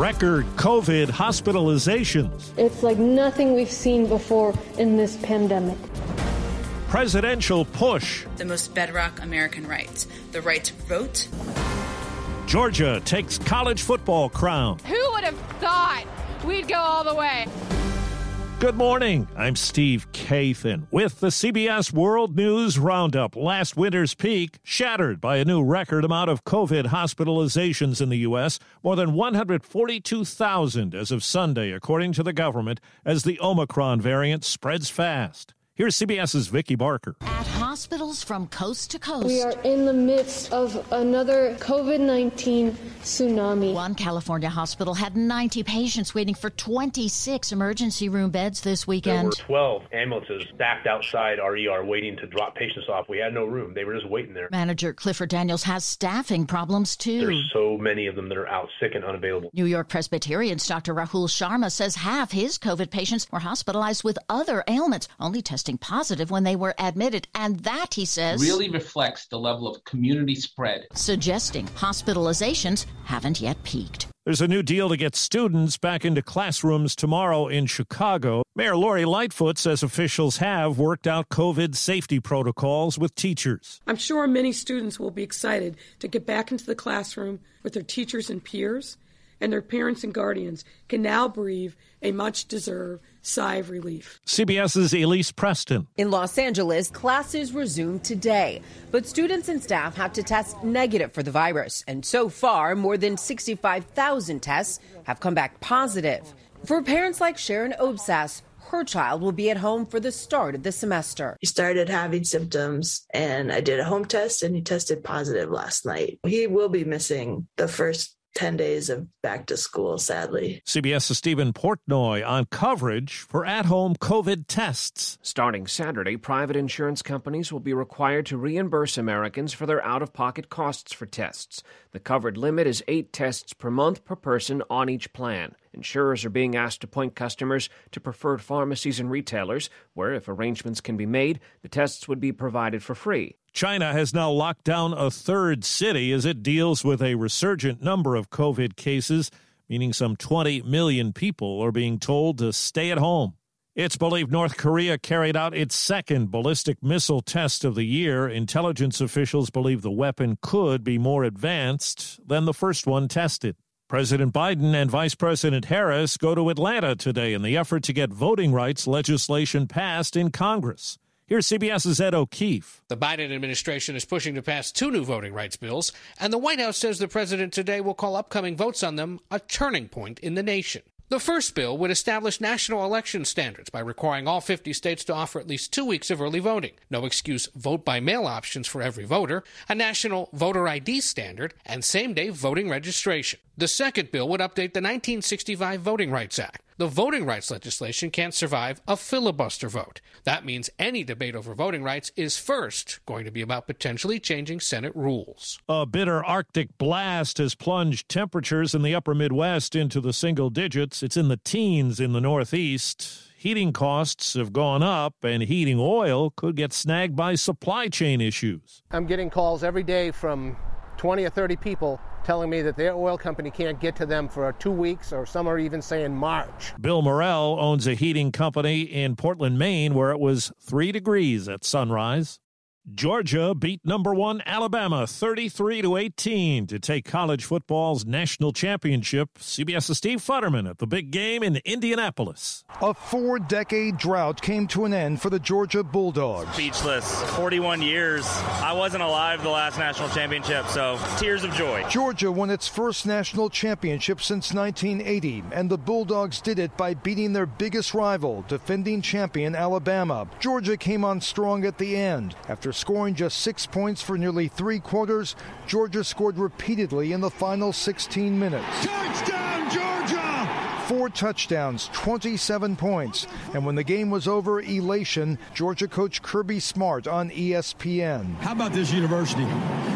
Record COVID hospitalizations. It's like nothing we've seen before in this pandemic. Presidential push. The most bedrock American rights the right to vote. Georgia takes college football crown. Who would have thought we'd go all the way? Good morning. I'm Steve Kathan with the CBS World News Roundup. Last winter's peak shattered by a new record amount of COVID hospitalizations in the U.S. More than 142,000 as of Sunday, according to the government, as the Omicron variant spreads fast. Here's CBS's Vicki Barker. At hospitals from coast to coast. We are in the midst of another COVID 19 tsunami. One California hospital had 90 patients waiting for 26 emergency room beds this weekend. There were 12 ambulances stacked outside our ER waiting to drop patients off. We had no room. They were just waiting there. Manager Clifford Daniels has staffing problems too. There's so many of them that are out sick and unavailable. New York Presbyterian's Dr. Rahul Sharma says half his COVID patients were hospitalized with other ailments, only testing positive when they were admitted. And that, he says, really reflects the level of community spread, suggesting hospitalizations haven't yet peaked. There's a new deal to get students back into classrooms tomorrow in Chicago. Mayor Lori Lightfoot says officials have worked out COVID safety protocols with teachers. I'm sure many students will be excited to get back into the classroom with their teachers and peers, and their parents and guardians can now breathe a much deserved sigh of relief. CBS's Elise Preston. In Los Angeles, classes resumed today, but students and staff have to test negative for the virus. And so far, more than 65,000 tests have come back positive. For parents like Sharon Obsas, her child will be at home for the start of the semester. He started having symptoms, and I did a home test, and he tested positive last night. He will be missing the first 10 days of back to school, sadly. CBS's Stephen Portnoy on coverage for at home COVID tests. Starting Saturday, private insurance companies will be required to reimburse Americans for their out of pocket costs for tests. The covered limit is eight tests per month per person on each plan. Insurers are being asked to point customers to preferred pharmacies and retailers, where, if arrangements can be made, the tests would be provided for free. China has now locked down a third city as it deals with a resurgent number of COVID cases, meaning some 20 million people are being told to stay at home. It's believed North Korea carried out its second ballistic missile test of the year. Intelligence officials believe the weapon could be more advanced than the first one tested. President Biden and Vice President Harris go to Atlanta today in the effort to get voting rights legislation passed in Congress. Here's CBS's Ed O'Keefe. The Biden administration is pushing to pass two new voting rights bills, and the White House says the president today will call upcoming votes on them a turning point in the nation. The first bill would establish national election standards by requiring all 50 states to offer at least two weeks of early voting, no excuse vote by mail options for every voter, a national voter ID standard, and same day voting registration. The second bill would update the 1965 Voting Rights Act. The voting rights legislation can't survive a filibuster vote. That means any debate over voting rights is first going to be about potentially changing Senate rules. A bitter Arctic blast has plunged temperatures in the upper Midwest into the single digits. It's in the teens in the Northeast. Heating costs have gone up, and heating oil could get snagged by supply chain issues. I'm getting calls every day from 20 or 30 people telling me that their oil company can't get to them for two weeks, or some are even saying March. Bill Morrell owns a heating company in Portland, Maine, where it was three degrees at sunrise. Georgia beat number one Alabama 33 to 18 to take college football's national championship. CBS's Steve Futterman at the big game in Indianapolis. A four decade drought came to an end for the Georgia Bulldogs. Speechless. 41 years. I wasn't alive the last national championship, so tears of joy. Georgia won its first national championship since 1980, and the Bulldogs did it by beating their biggest rival, defending champion Alabama. Georgia came on strong at the end after scoring just six points for nearly three quarters, Georgia scored repeatedly in the final 16 minutes. Touchdown! Four touchdowns, 27 points. And when the game was over, elation, Georgia coach Kirby Smart on ESPN. How about this university?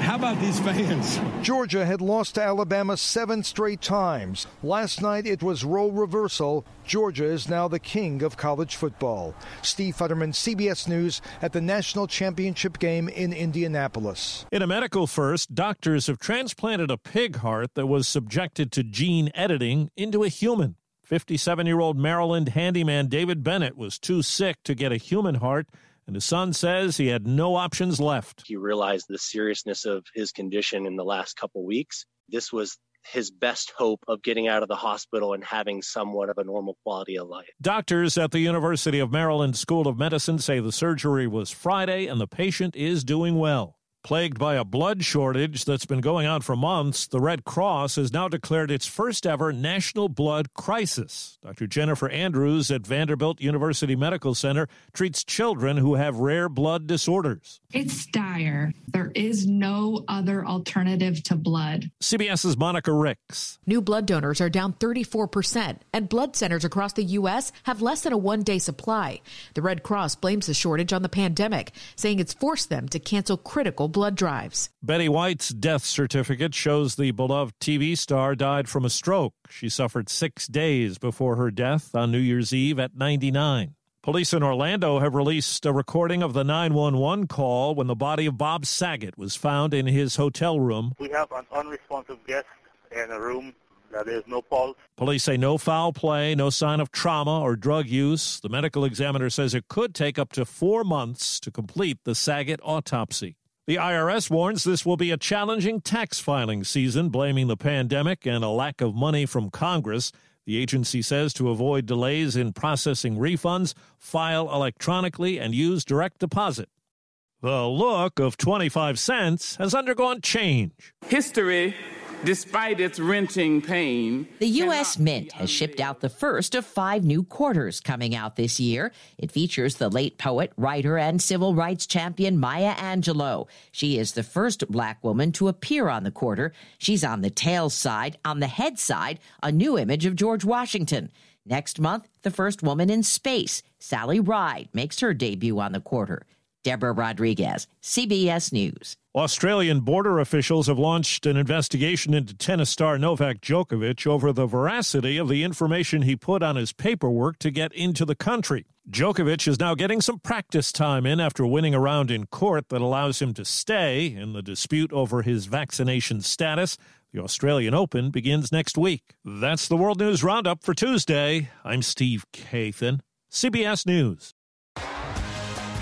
How about these fans? Georgia had lost to Alabama seven straight times. Last night it was role reversal. Georgia is now the king of college football. Steve Futterman, CBS News, at the national championship game in Indianapolis. In a medical first, doctors have transplanted a pig heart that was subjected to gene editing into a human. 57 year old Maryland handyman David Bennett was too sick to get a human heart, and his son says he had no options left. He realized the seriousness of his condition in the last couple weeks. This was his best hope of getting out of the hospital and having somewhat of a normal quality of life. Doctors at the University of Maryland School of Medicine say the surgery was Friday and the patient is doing well. Plagued by a blood shortage that's been going on for months, the Red Cross has now declared its first ever national blood crisis. Dr. Jennifer Andrews at Vanderbilt University Medical Center treats children who have rare blood disorders. It's dire. There is no other alternative to blood. CBS's Monica Ricks. New blood donors are down 34%, and blood centers across the U.S. have less than a one day supply. The Red Cross blames the shortage on the pandemic, saying it's forced them to cancel critical blood drives. Betty White's death certificate shows the beloved TV star died from a stroke. She suffered six days before her death on New Year's Eve at 99. Police in Orlando have released a recording of the 911 call when the body of Bob Saget was found in his hotel room. We have an unresponsive guest in a room that is no pulse. Police say no foul play, no sign of trauma or drug use. The medical examiner says it could take up to four months to complete the Saget autopsy. The IRS warns this will be a challenging tax filing season, blaming the pandemic and a lack of money from Congress. The agency says to avoid delays in processing refunds, file electronically and use direct deposit. The look of 25 cents has undergone change. History despite its wrenching pain. The U.S. Mint has shipped out the first of five new quarters coming out this year. It features the late poet, writer, and civil rights champion Maya Angelou. She is the first black woman to appear on the quarter. She's on the tail side. On the head side, a new image of George Washington. Next month, the first woman in space, Sally Ride, makes her debut on the quarter. Deborah Rodriguez, CBS News. Australian border officials have launched an investigation into tennis star Novak Djokovic over the veracity of the information he put on his paperwork to get into the country. Djokovic is now getting some practice time in after winning a round in court that allows him to stay in the dispute over his vaccination status. The Australian Open begins next week. That's the World News Roundup for Tuesday. I'm Steve Kathan, CBS News.